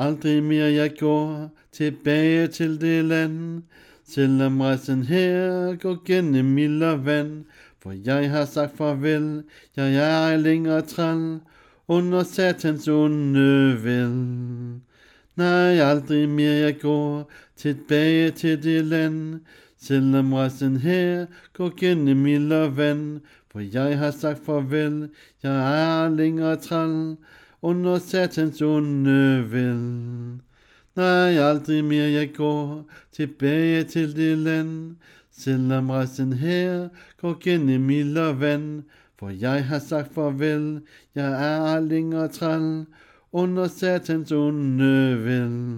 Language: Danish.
Aldrig mere jeg går tilbage til det land, selvom rejsen her går gennem mild og vand. For jeg har sagt farvel, jeg er ej længere træl, under satans onde vel. Nej, aldrig mere jeg går tilbage til det land, selvom rejsen her går gennem mild og vand. For jeg har sagt farvel, jeg er længere træl, under satans onde vel. Nej, aldrig mere jeg går tilbage til det land, selvom resten her går gennem mild og vand. For jeg har sagt farvel, jeg er længere træl, under satans onde vel.